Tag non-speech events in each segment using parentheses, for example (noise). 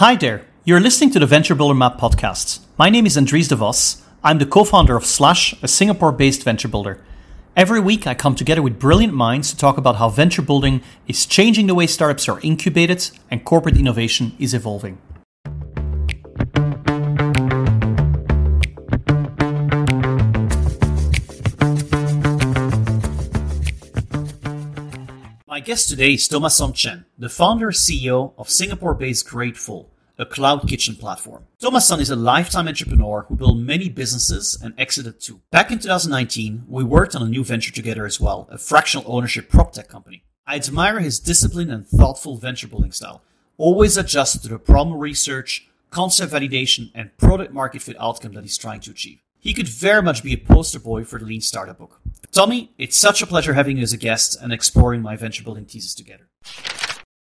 Hi there. You're listening to the Venture Builder Map podcast. My name is Andries de Vos. I'm the co-founder of Slash, a Singapore-based venture builder. Every week I come together with brilliant minds to talk about how venture building is changing the way startups are incubated and corporate innovation is evolving. Guest today is Thomas Chen, the founder CEO of Singapore-based Grateful, a cloud kitchen platform. Thomas is a lifetime entrepreneur who built many businesses and exited two. Back in 2019, we worked on a new venture together as well, a fractional ownership prop tech company. I admire his discipline and thoughtful venture building style, always adjusted to the problem research, concept validation, and product market fit outcome that he's trying to achieve. He could very much be a poster boy for the Lean Startup book. Tommy, it's such a pleasure having you as a guest and exploring my venture building thesis together.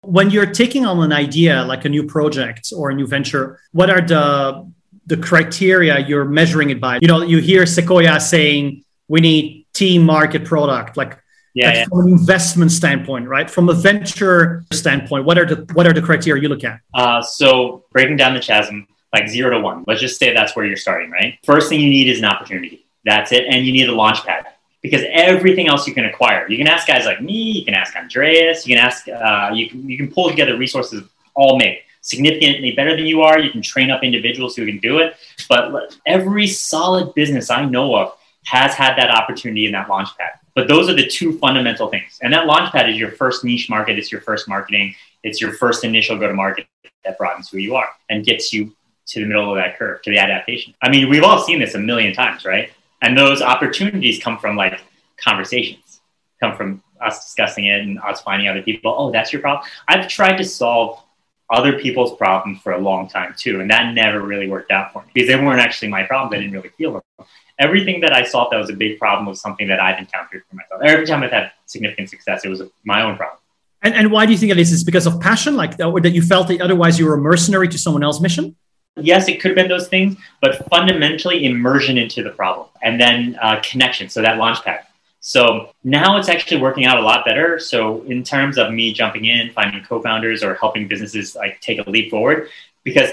When you're taking on an idea like a new project or a new venture, what are the the criteria you're measuring it by? You know, you hear Sequoia saying we need team market product, like yeah, yeah. from an investment standpoint, right? From a venture standpoint, what are the what are the criteria you look at? Uh, so breaking down the chasm, like zero to one. Let's just say that's where you're starting, right? First thing you need is an opportunity. That's it, and you need a launch pad because everything else you can acquire. You can ask guys like me. You can ask Andreas. You can ask. Uh, you can you can pull together resources all make significantly better than you are. You can train up individuals who can do it. But every solid business I know of has had that opportunity in that launch pad. But those are the two fundamental things. And that launch pad is your first niche market. It's your first marketing. It's your first initial go to market that broadens who you are and gets you to the middle of that curve, to the adaptation. I mean, we've all seen this a million times, right? And those opportunities come from like conversations, come from us discussing it and us finding other people. Oh, that's your problem. I've tried to solve other people's problems for a long time too, and that never really worked out for me because they weren't actually my problems. I didn't really feel them. Everything that I solved that was a big problem was something that I've encountered for myself. Every time I've had significant success, it was my own problem. And, and why do you think that is? Is because of passion, like that, or that you felt that otherwise you were a mercenary to someone else's mission? Yes, it could have been those things, but fundamentally immersion into the problem and then uh, connection. So that launch pad. So now it's actually working out a lot better. So in terms of me jumping in, finding co-founders or helping businesses like take a leap forward, because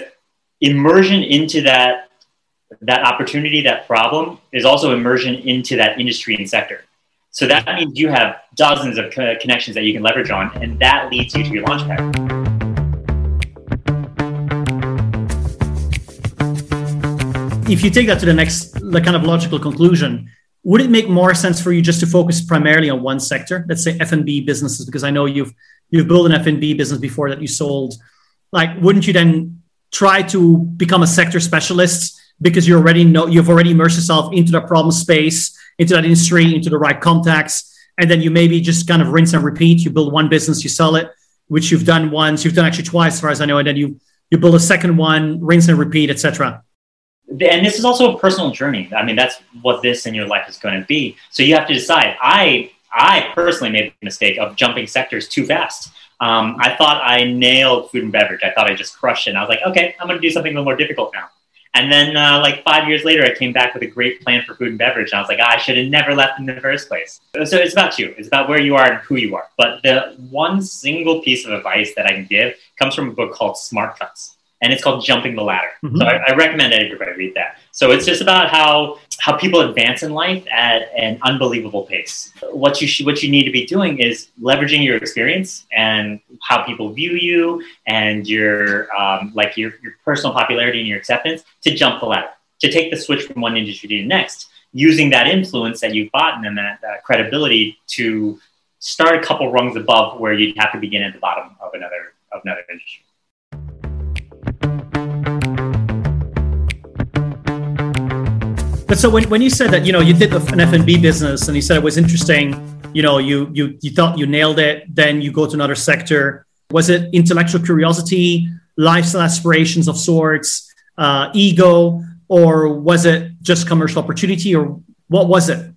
immersion into that that opportunity, that problem is also immersion into that industry and sector. So that means you have dozens of connections that you can leverage on, and that leads you to your launch if you take that to the next the kind of logical conclusion, would it make more sense for you just to focus primarily on one sector? Let's say F and B businesses, because I know you've you've built an F and B business before that you sold. Like, wouldn't you then try to become a sector specialist because you already know you've already immersed yourself into the problem space, into that industry, into the right contacts, and then you maybe just kind of rinse and repeat. You build one business, you sell it, which you've done once, you've done actually twice, as far as I know, and then you you build a second one, rinse and repeat, etc and this is also a personal journey. I mean, that's what this in your life is going to be. So you have to decide. I I personally made the mistake of jumping sectors too fast. Um, I thought I nailed food and beverage. I thought I just crushed it. And I was like, okay, I'm going to do something a little more difficult now. And then, uh, like five years later, I came back with a great plan for food and beverage. And I was like, I should have never left in the first place. So it's about you. It's about where you are and who you are. But the one single piece of advice that I can give comes from a book called Smart Cuts and it's called Jumping the Ladder. Mm-hmm. So I, I, recommend everybody read that. So it's just about how how people advance in life at an unbelievable pace. What you sh- what you need to be doing is leveraging your experience and how people view you and your um, like your your personal popularity and your acceptance to jump the ladder to take the switch from one industry to the next using that influence that you've gotten and that, that credibility to start a couple rungs above where you'd have to begin at the bottom of another of another industry. But so when, when you said that, you know, you did an F&B business and you said it was interesting, you know, you, you, you thought you nailed it, then you go to another sector. Was it intellectual curiosity, lifestyle aspirations of sorts, uh, ego, or was it just commercial opportunity or what was it?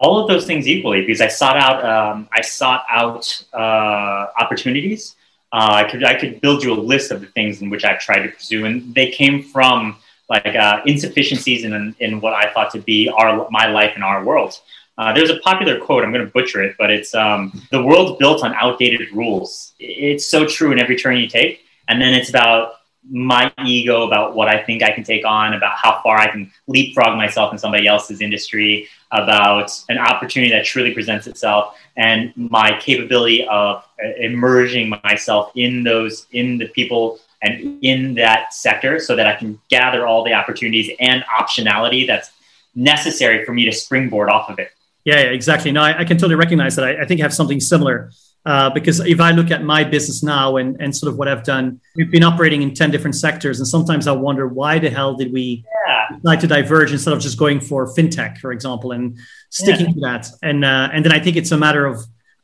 All of those things equally, because I sought out, um, I sought out uh, opportunities. Uh, I could I could build you a list of the things in which I've tried to pursue, and they came from like uh, insufficiencies in, in what I thought to be our my life and our world. Uh, there's a popular quote. I'm going to butcher it, but it's um, the world's built on outdated rules. It's so true in every turn you take, and then it's about my ego about what I think I can take on, about how far I can leapfrog myself in somebody else's industry, about an opportunity that truly presents itself, and my capability of uh, immersing myself in those, in the people and in that sector so that I can gather all the opportunities and optionality that's necessary for me to springboard off of it. Yeah, yeah exactly. No, I, I, can totally recognize that. I, I think I have something similar uh, because if I look at my business now and, and sort of what I've done, we've been operating in 10 different sectors. And sometimes I wonder why the hell did we yeah. decide to diverge instead of just going for fintech, for example, and sticking yeah. to that. And, uh, and then I think it's a matter of,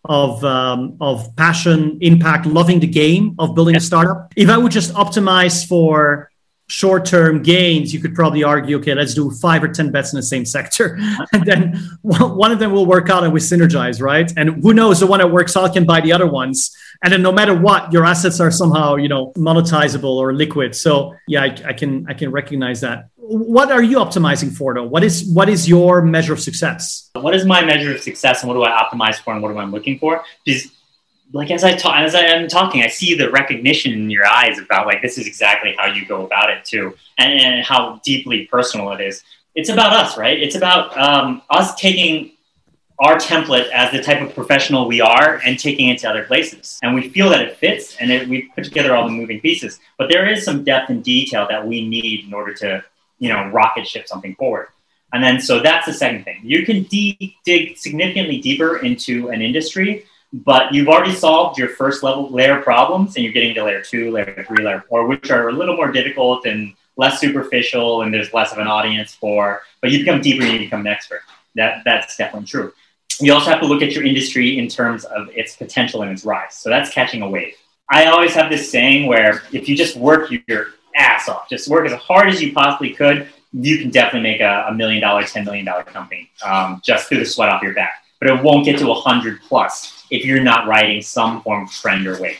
of, um, of passion, impact, loving the game of building yeah. a startup. If I would just optimize for short-term gains, you could probably argue, okay, let's do five or ten bets in the same sector, (laughs) and then one of them will work out and we synergize, right? And who knows, the one that works out can buy the other ones, and then no matter what, your assets are somehow, you know, monetizable or liquid. So yeah, I, I can I can recognize that. What are you optimizing for, though? What is what is your measure of success? What is my measure of success, and what do I optimize for, and what am I looking for? Because like as I talk, as I am talking, I see the recognition in your eyes about like this is exactly how you go about it too, and, and how deeply personal it is. It's about us, right? It's about um, us taking our template as the type of professional we are and taking it to other places. And we feel that it fits, and it, we put together all the moving pieces. But there is some depth and detail that we need in order to, you know, rocket ship something forward. And then so that's the second thing. You can de- dig significantly deeper into an industry but you've already solved your first level layer problems and you're getting to layer two, layer three, layer four, which are a little more difficult and less superficial and there's less of an audience for, but you become deeper and you become an expert. That, that's definitely true. You also have to look at your industry in terms of its potential and its rise. So that's catching a wave. I always have this saying where if you just work your ass off, just work as hard as you possibly could, you can definitely make a, a million dollar, $10 million company um, just through the sweat off your back. But it won't get to a hundred plus if you're not riding some form of trend or wave.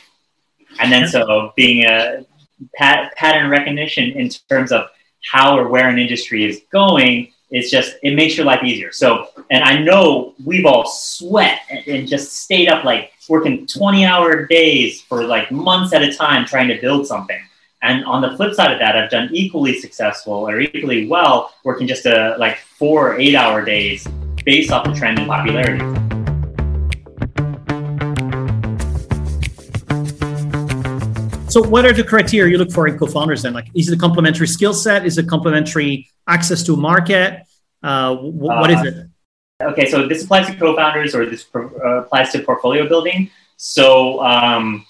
And then so being a pat, pattern recognition in terms of how or where an industry is going is just it makes your life easier. So and I know we've all sweat and, and just stayed up like working 20 hour days for like months at a time trying to build something. And on the flip side of that, I've done equally successful or equally well working just a like four or eight hour days based off the trend in popularity. So, what are the criteria you look for in co-founders then? Like, is it a complementary skill set? Is it complementary access to a market? Uh, w- what is it? Uh, okay, so this applies to co-founders, or this pro- uh, applies to portfolio building. So, um,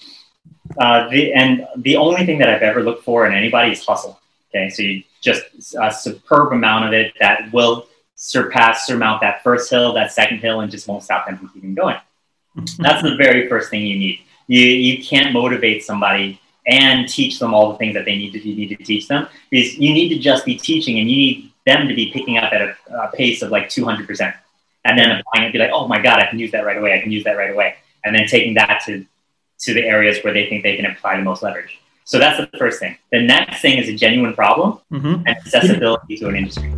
uh, the and the only thing that I've ever looked for in anybody is hustle. Okay, so you just a superb amount of it that will surpass, surmount that first hill, that second hill, and just won't stop them from keeping going. (laughs) That's the very first thing you need. You you can't motivate somebody and teach them all the things that they need to you need to teach them because you need to just be teaching and you need them to be picking up at a, a pace of like 200% and then applying it be like oh my god i can use that right away i can use that right away and then taking that to to the areas where they think they can apply the most leverage so that's the first thing the next thing is a genuine problem mm-hmm. and accessibility to an industry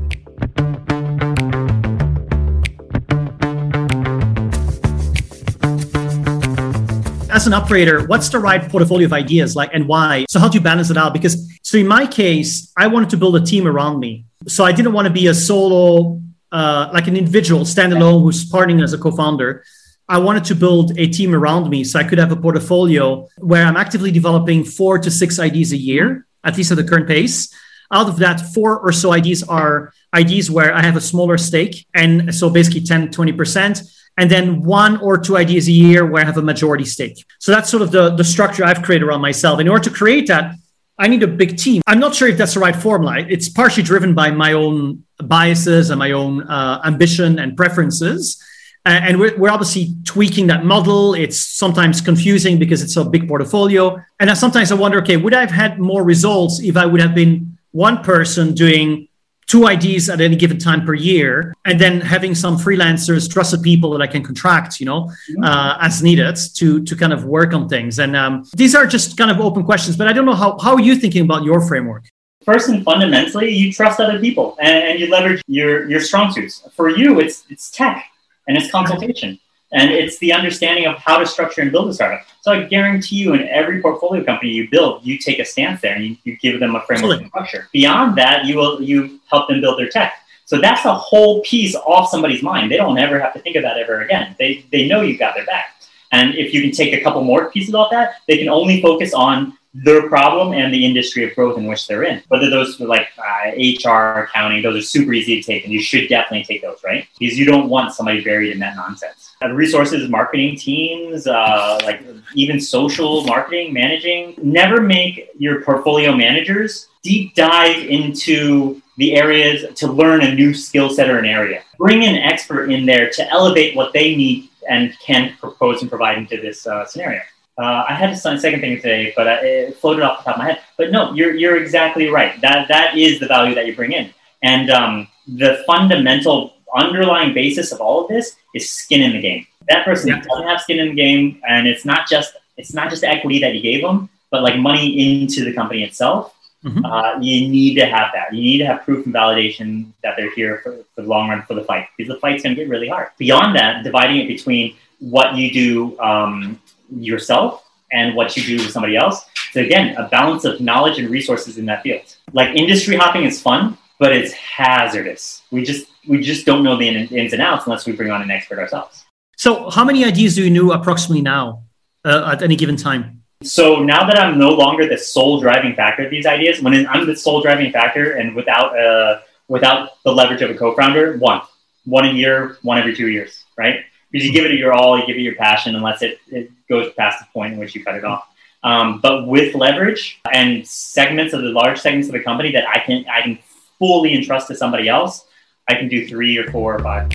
as an operator, what's the right portfolio of ideas like and why? So how do you balance it out? Because so in my case, I wanted to build a team around me. So I didn't want to be a solo, uh, like an individual standalone who's partnering as a co-founder. I wanted to build a team around me so I could have a portfolio where I'm actively developing four to six ideas a year, at least at the current pace. Out of that, four or so ideas are ideas where I have a smaller stake. And so basically 10, 20% and then one or two ideas a year where I have a majority stake. So that's sort of the, the structure I've created around myself. In order to create that, I need a big team. I'm not sure if that's the right formula. It's partially driven by my own biases and my own uh, ambition and preferences. Uh, and we're, we're obviously tweaking that model. It's sometimes confusing because it's a big portfolio. And I, sometimes I wonder, okay, would I have had more results if I would have been one person doing two IDs at any given time per year, and then having some freelancers, trusted people that I can contract, you know, uh, as needed to to kind of work on things. And um, these are just kind of open questions, but I don't know how how are you thinking about your framework? First and fundamentally, you trust other people and, and you leverage your your strong suits. For you, it's it's tech and it's consultation. And it's the understanding of how to structure and build a startup. So I guarantee you, in every portfolio company you build, you take a stance there and you, you give them a framework and structure. Beyond that, you will you help them build their tech. So that's a whole piece off somebody's mind. They don't ever have to think of that ever again. They they know you've got their back. And if you can take a couple more pieces off that, they can only focus on their problem and the industry of growth in which they're in. Whether those are like uh, HR, accounting, those are super easy to take, and you should definitely take those, right? Because you don't want somebody buried in that nonsense. Uh, resources, marketing teams, uh, like even social marketing, managing. Never make your portfolio managers deep dive into the areas to learn a new skill set or an area. Bring an expert in there to elevate what they need and can propose and provide into this uh, scenario. Uh, I had a second thing to say, but it floated off the top of my head. But no, you're you're exactly right. That that is the value that you bring in, and um, the fundamental underlying basis of all of this is skin in the game. That person yeah. doesn't have skin in the game, and it's not just it's not just equity that you gave them, but like money into the company itself. Mm-hmm. Uh, you need to have that. You need to have proof and validation that they're here for, for the long run for the fight because the fight's going to get really hard. Beyond that, dividing it between what you do um, yourself and what you do with somebody else. So again, a balance of knowledge and resources in that field. Like industry hopping is fun, but it's hazardous. We just we just don't know the ins and outs unless we bring on an expert ourselves. So, how many ideas do you know approximately now uh, at any given time? So now that I'm no longer the sole driving factor of these ideas, when I'm the sole driving factor and without uh, without the leverage of a co-founder, one, one a year, one every two years, right? because you give it your all, you give it your passion, unless it, it goes past the point in which you cut it off. Um, but with leverage and segments of the large segments of the company that I can I can fully entrust to somebody else, I can do three or four or five.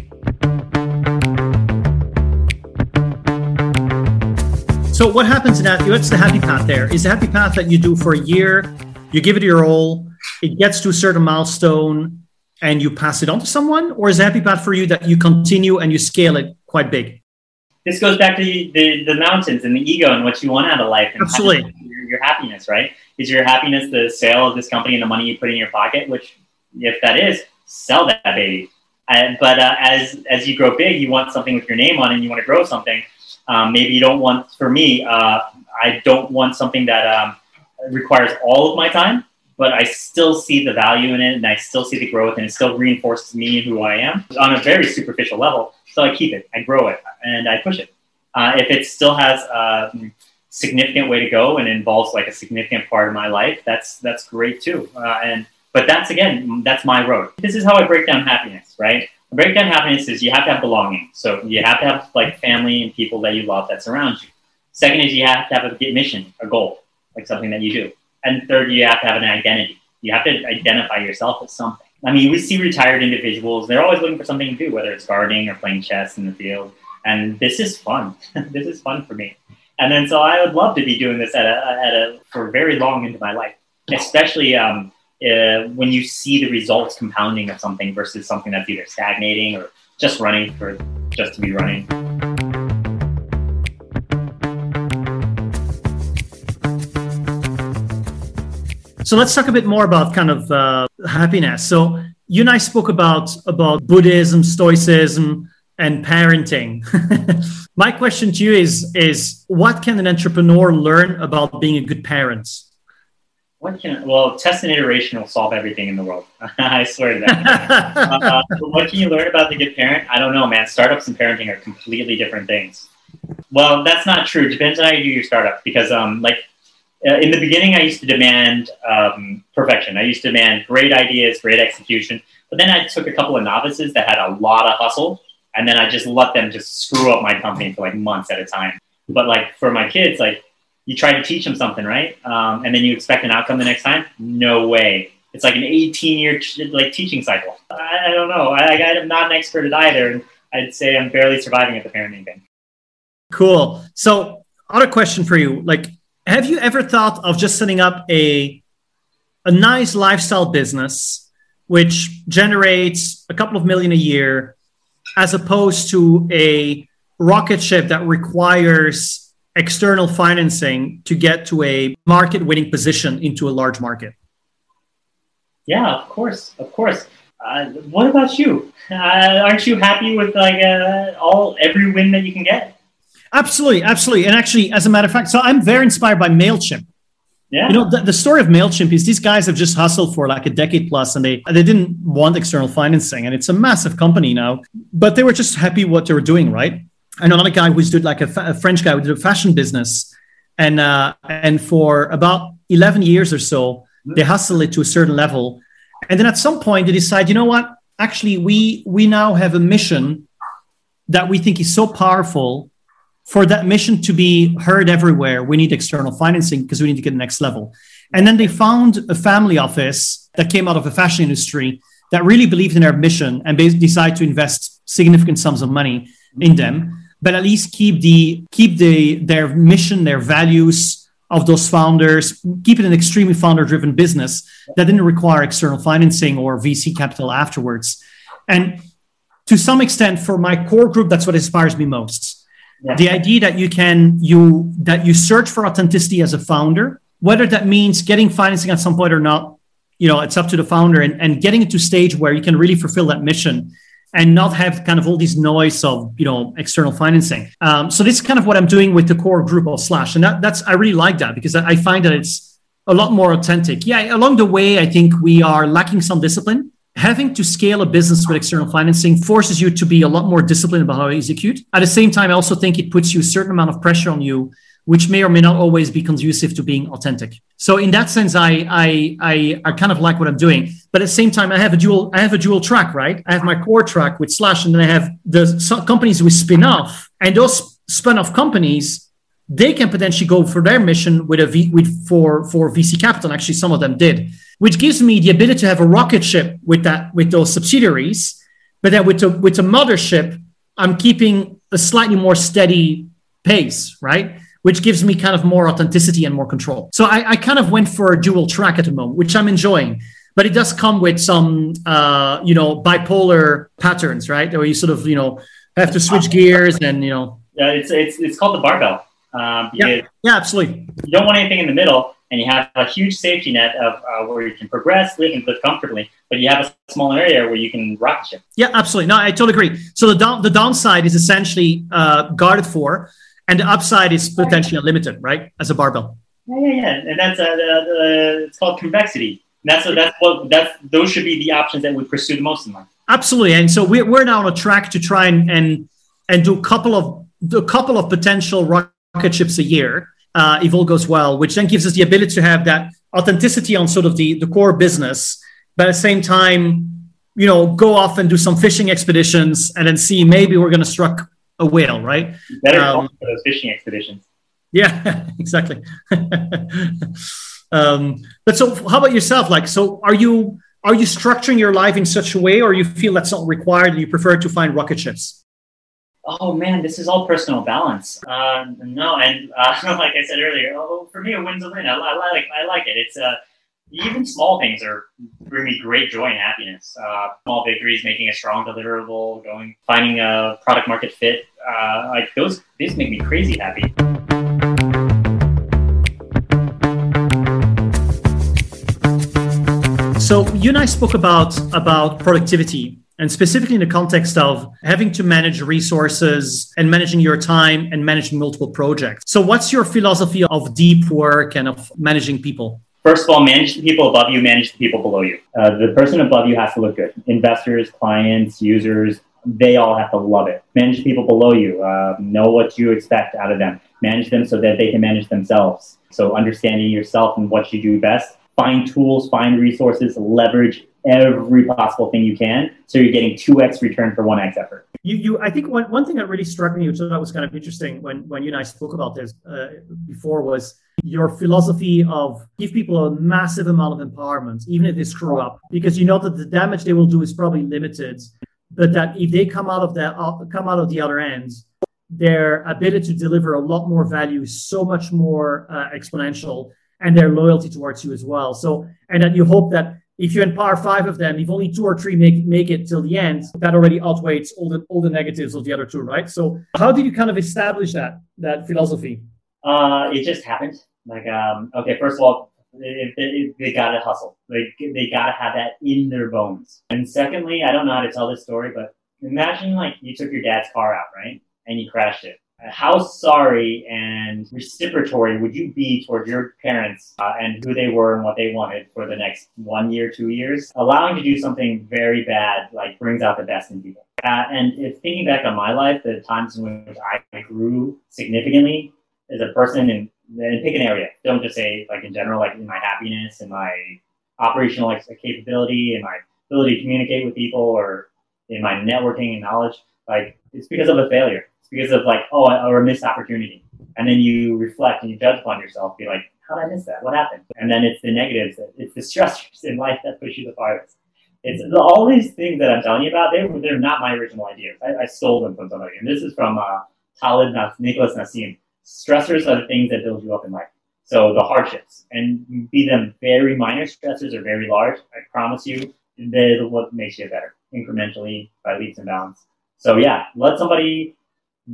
So what happens in that? What's the happy path there? Is the happy path that you do for a year, you give it your all, it gets to a certain milestone, and you pass it on to someone, or is the happy path for you that you continue and you scale it quite big. This goes back to the, the mountains and the ego and what you want out of life. And Absolutely. Your, your happiness, right? Is your happiness the sale of this company and the money you put in your pocket? Which, if that is, sell that baby. And, but uh, as as you grow big, you want something with your name on it, and you want to grow something. Um, maybe you don't want. For me, uh, I don't want something that um, requires all of my time but I still see the value in it and I still see the growth and it still reinforces me and who I am on a very superficial level. So I keep it, I grow it, and I push it. Uh, if it still has a significant way to go and involves like a significant part of my life, that's that's great too. Uh, and but that's again, that's my road. This is how I break down happiness, right? break down happiness is you have to have belonging. So you have to have like family and people that you love that surround you. Second is you have to have a mission, a goal, like something that you do. And third, you have to have an identity. You have to identify yourself as something. I mean, we see retired individuals, they're always looking for something to do, whether it's gardening or playing chess in the field. And this is fun. (laughs) this is fun for me. And then so I would love to be doing this at a, at a for very long into my life, especially um, uh, when you see the results compounding of something versus something that's either stagnating or just running for just to be running. So let's talk a bit more about kind of uh, happiness. So you and I spoke about about Buddhism, Stoicism, and parenting. (laughs) My question to you is is what can an entrepreneur learn about being a good parent? What can well test and iteration will solve everything in the world. (laughs) I swear to that. (laughs) uh, what can you learn about the good parent? I don't know, man. Startups and parenting are completely different things. Well, that's not true. Depends on how you do your startup because um, like in the beginning, I used to demand um, perfection. I used to demand great ideas, great execution. But then I took a couple of novices that had a lot of hustle, and then I just let them just screw up my company for like months at a time. But like for my kids, like you try to teach them something, right? Um, and then you expect an outcome the next time. No way. It's like an 18 year like teaching cycle. I, I don't know. I, I'm not an expert at either, and I'd say I'm barely surviving at the parenting thing. Cool. So, other question for you, like have you ever thought of just setting up a a nice lifestyle business which generates a couple of million a year as opposed to a rocket ship that requires external financing to get to a market winning position into a large market yeah of course of course Uh, what about you? (laughs) Uh, aren't you happy with like uh, all every win that you can get? Absolutely, absolutely. And actually, as a matter of fact, so I'm very inspired by Mailchimp. Yeah. You know, the, the story of Mailchimp is these guys have just hustled for like a decade plus, and they they didn't want external financing, and it's a massive company now. But they were just happy what they were doing, right? And another guy who's did like a, fa- a French guy who did a fashion business, and uh, and for about eleven years or so, they hustled it to a certain level, and then at some point they decide, you know what? Actually, we we now have a mission that we think is so powerful for that mission to be heard everywhere, we need external financing because we need to get the next level. And then they found a family office that came out of the fashion industry that really believed in their mission and decided to invest significant sums of money in them, but at least keep the keep the their mission, their values of those founders, keep it an extremely founder-driven business that didn't require external financing or VC capital afterwards. And to some extent, for my core group, that's what inspires me most yeah. the idea that you can you that you search for authenticity as a founder whether that means getting financing at some point or not you know it's up to the founder and, and getting it to stage where you can really fulfill that mission and not have kind of all these noise of you know external financing. Um, so this is kind of what i'm doing with the core group of slash. And that, that's i really like that because i find that it's a lot more authentic. Yeah along the way i think we are lacking some discipline having to scale a business with external financing forces you to be a lot more disciplined about how you execute. At the same time, I also think it puts you a certain amount of pressure on you, which may or may not always be conducive to being authentic. So in that sense, I I I, I kind of like what I'm doing. But at the same time, I have a dual I have a dual track, right? I have my core track with Slash, and then I have the companies we spin off, and those spin off companies they can potentially go for their mission with a v, with for for VC capital. Actually, some of them did which gives me the ability to have a rocket ship with that with those subsidiaries. But then with the with the mothership, I'm keeping a slightly more steady pace, right? Which gives me kind of more authenticity and more control. So I, I kind of went for a dual track at the moment, which I'm enjoying. But it does come with some, uh, you know, bipolar patterns, right? Where you sort of, you know, have to switch gears and, you know. Yeah, it's it's it's called the barbell. Um, yeah, yeah, absolutely. You don't want anything in the middle, and you have a huge safety net of uh, where you can progress, live, and live comfortably. But you have a smaller area where you can rocket ship. Yeah, absolutely. No, I totally agree. So the down, the downside is essentially uh, guarded for, and the upside is potentially unlimited, right? As a barbell. Yeah, yeah, yeah. And that's uh, the, it's called convexity. And that's that's what that's those should be the options that we pursue the most in life. Absolutely. And so we're, we're now on a track to try and and and do a couple of a couple of potential rocket ships a year uh, if all goes well, which then gives us the ability to have that authenticity on sort of the, the core business, but at the same time, you know, go off and do some fishing expeditions and then see maybe we're going to struck a whale, right? Better um, for those fishing expeditions. Yeah, (laughs) exactly. (laughs) um, but so, how about yourself? Like, so are you are you structuring your life in such a way, or you feel that's not required and you prefer to find rocket ships? Oh man, this is all personal balance. Uh, no, and (laughs) uh, like I said earlier, oh, for me, a win's a win. I, I like I like it. It's uh, even small things are bring me great joy and happiness. Uh, small victories, making a strong deliverable, going finding a product market fit. Uh, like those, these make me crazy happy. So you and I spoke about about productivity and specifically in the context of having to manage resources and managing your time and managing multiple projects. So, what's your philosophy of deep work and of managing people? First of all, manage the people above you, manage the people below you. Uh, the person above you has to look good. Investors, clients, users, they all have to love it. Manage the people below you, uh, know what you expect out of them, manage them so that they can manage themselves. So, understanding yourself and what you do best find tools, find resources, leverage every possible thing you can. So you're getting 2x return for 1x effort. You, you, I think one, one thing that really struck me, which I thought was kind of interesting when, when you and I spoke about this uh, before, was your philosophy of give people a massive amount of empowerment, even if they screw up, because you know that the damage they will do is probably limited, but that if they come out of that, uh, come out of the other end, their ability to deliver a lot more value is so much more uh, exponential and their loyalty towards you as well. So, and that you hope that if you empower five of them, if only two or three make make it till the end, that already outweighs all the all the negatives of the other two, right? So, how did you kind of establish that that philosophy? Uh, it just happened. Like, um, okay, first of all, If they, they gotta hustle. Like they gotta have that in their bones. And secondly, I don't know how to tell this story, but imagine like you took your dad's car out, right? And you crashed it. How sorry and reciprocatory would you be towards your parents uh, and who they were and what they wanted for the next one year, two years? Allowing to do something very bad like brings out the best in people. Uh, and if thinking back on my life, the times in which I grew significantly as a person, and, and pick an area. Don't just say like in general, like in my happiness and my operational like, capability and my ability to communicate with people, or in my networking and knowledge. Like it's because of a failure. It's because of like oh, or a missed opportunity. And then you reflect and you judge upon yourself. Be like, how did I miss that? What happened? And then it's the negatives. It's the stressors in life that push you the farthest. It's all these things that I'm telling you about. They they're not my original ideas. I, I stole them from somebody, and this is from uh, Taleb Nicholas Nassim. Stressors are the things that build you up in life. So the hardships, and be them very minor stressors or very large, I promise you, they're what makes you better incrementally by leaps and bounds. So yeah, let somebody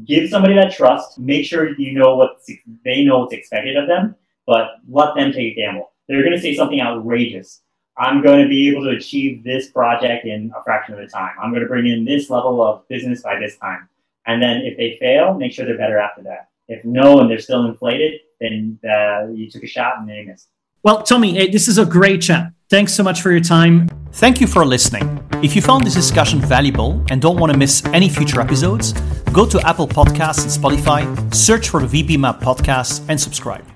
give somebody that trust. Make sure you know what they know what's expected of them, but let them take a gamble. They're going to say something outrageous I'm going to be able to achieve this project in a fraction of the time. I'm going to bring in this level of business by this time. And then if they fail, make sure they're better after that. If no, and they're still inflated, then uh, you took a shot and they missed. Well, Tommy, eh, this is a great chat. Thanks so much for your time. Thank you for listening. If you found this discussion valuable and don't want to miss any future episodes, go to Apple Podcasts and Spotify, search for the VB Map podcast, and subscribe.